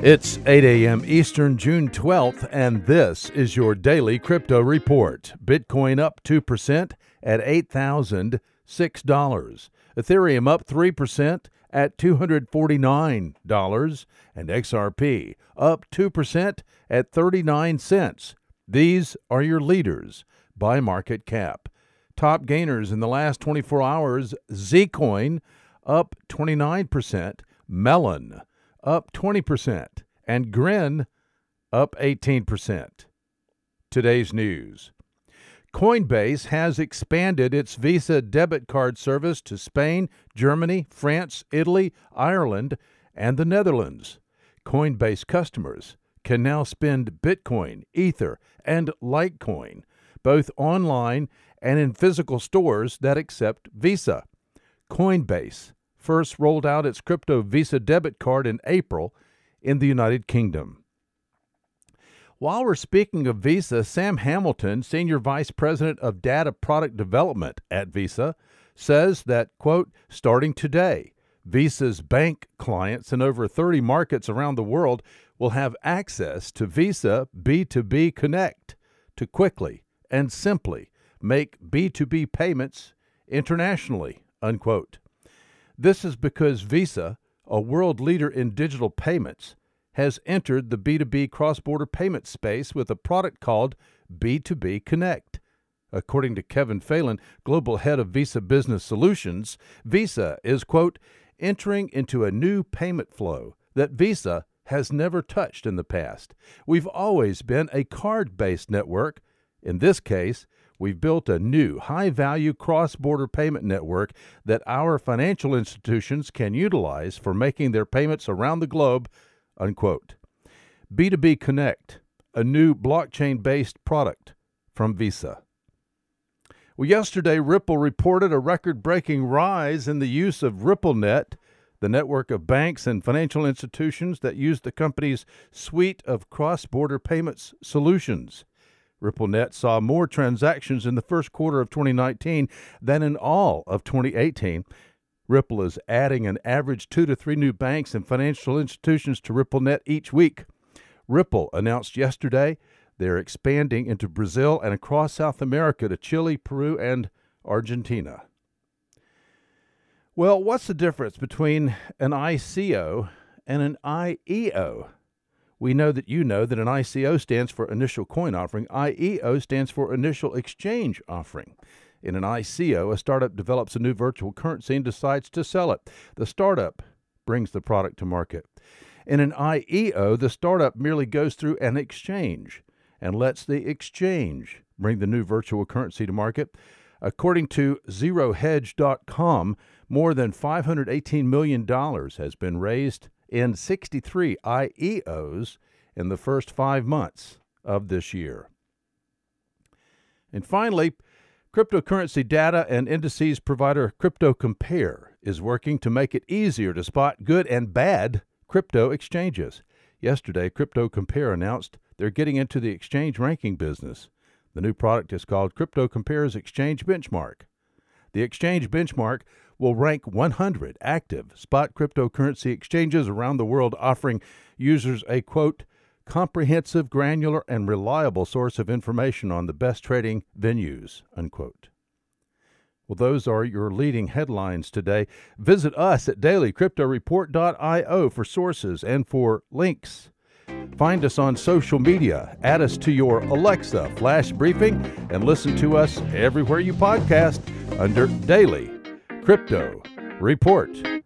It's 8 a.m. Eastern, June 12th, and this is your daily crypto report. Bitcoin up 2% at $8,006. Ethereum up 3% at $249. And XRP up 2% at 39 cents. These are your leaders by market cap. Top gainers in the last 24 hours Zcoin up 29%, Melon up 20%, and Grin up 18%. Today's news. Coinbase has expanded its Visa debit card service to Spain, Germany, France, Italy, Ireland, and the Netherlands. Coinbase customers can now spend Bitcoin, Ether, and Litecoin, both online and in physical stores that accept Visa. Coinbase first rolled out its crypto Visa debit card in April in the United Kingdom. While we're speaking of Visa, Sam Hamilton, Senior Vice President of Data Product Development at Visa, says that, quote, starting today, Visa's bank clients in over 30 markets around the world will have access to Visa B2B Connect to quickly and simply make B2B payments internationally, unquote. This is because Visa, a world leader in digital payments, has entered the B2B cross border payment space with a product called B2B Connect. According to Kevin Phelan, global head of Visa Business Solutions, Visa is, quote, entering into a new payment flow that Visa has never touched in the past. We've always been a card based network. In this case, we've built a new high value cross border payment network that our financial institutions can utilize for making their payments around the globe. Unquote. B2B Connect, a new blockchain based product from Visa. Well, yesterday, Ripple reported a record breaking rise in the use of RippleNet, the network of banks and financial institutions that use the company's suite of cross border payments solutions. RippleNet saw more transactions in the first quarter of 2019 than in all of 2018. Ripple is adding an average two to three new banks and financial institutions to RippleNet each week. Ripple announced yesterday they're expanding into Brazil and across South America to Chile, Peru, and Argentina. Well, what's the difference between an ICO and an IEO? We know that you know that an ICO stands for initial coin offering, IEO stands for initial exchange offering. In an ICO, a startup develops a new virtual currency and decides to sell it. The startup brings the product to market. In an IEO, the startup merely goes through an exchange and lets the exchange bring the new virtual currency to market. According to ZeroHedge.com, more than $518 million has been raised in 63 IEOs in the first five months of this year. And finally, cryptocurrency data and indices provider Crypto Compare is working to make it easier to spot good and bad crypto exchanges. Yesterday, Crypto Compare announced they're getting into the exchange ranking business. The new product is called Crypto Compare's Exchange Benchmark. The exchange benchmark will rank 100 active spot cryptocurrency exchanges around the world, offering users a quote, comprehensive, granular, and reliable source of information on the best trading venues, unquote. Well, those are your leading headlines today. Visit us at dailycryptoreport.io for sources and for links. Find us on social media, add us to your Alexa flash briefing, and listen to us everywhere you podcast under Daily Crypto Report.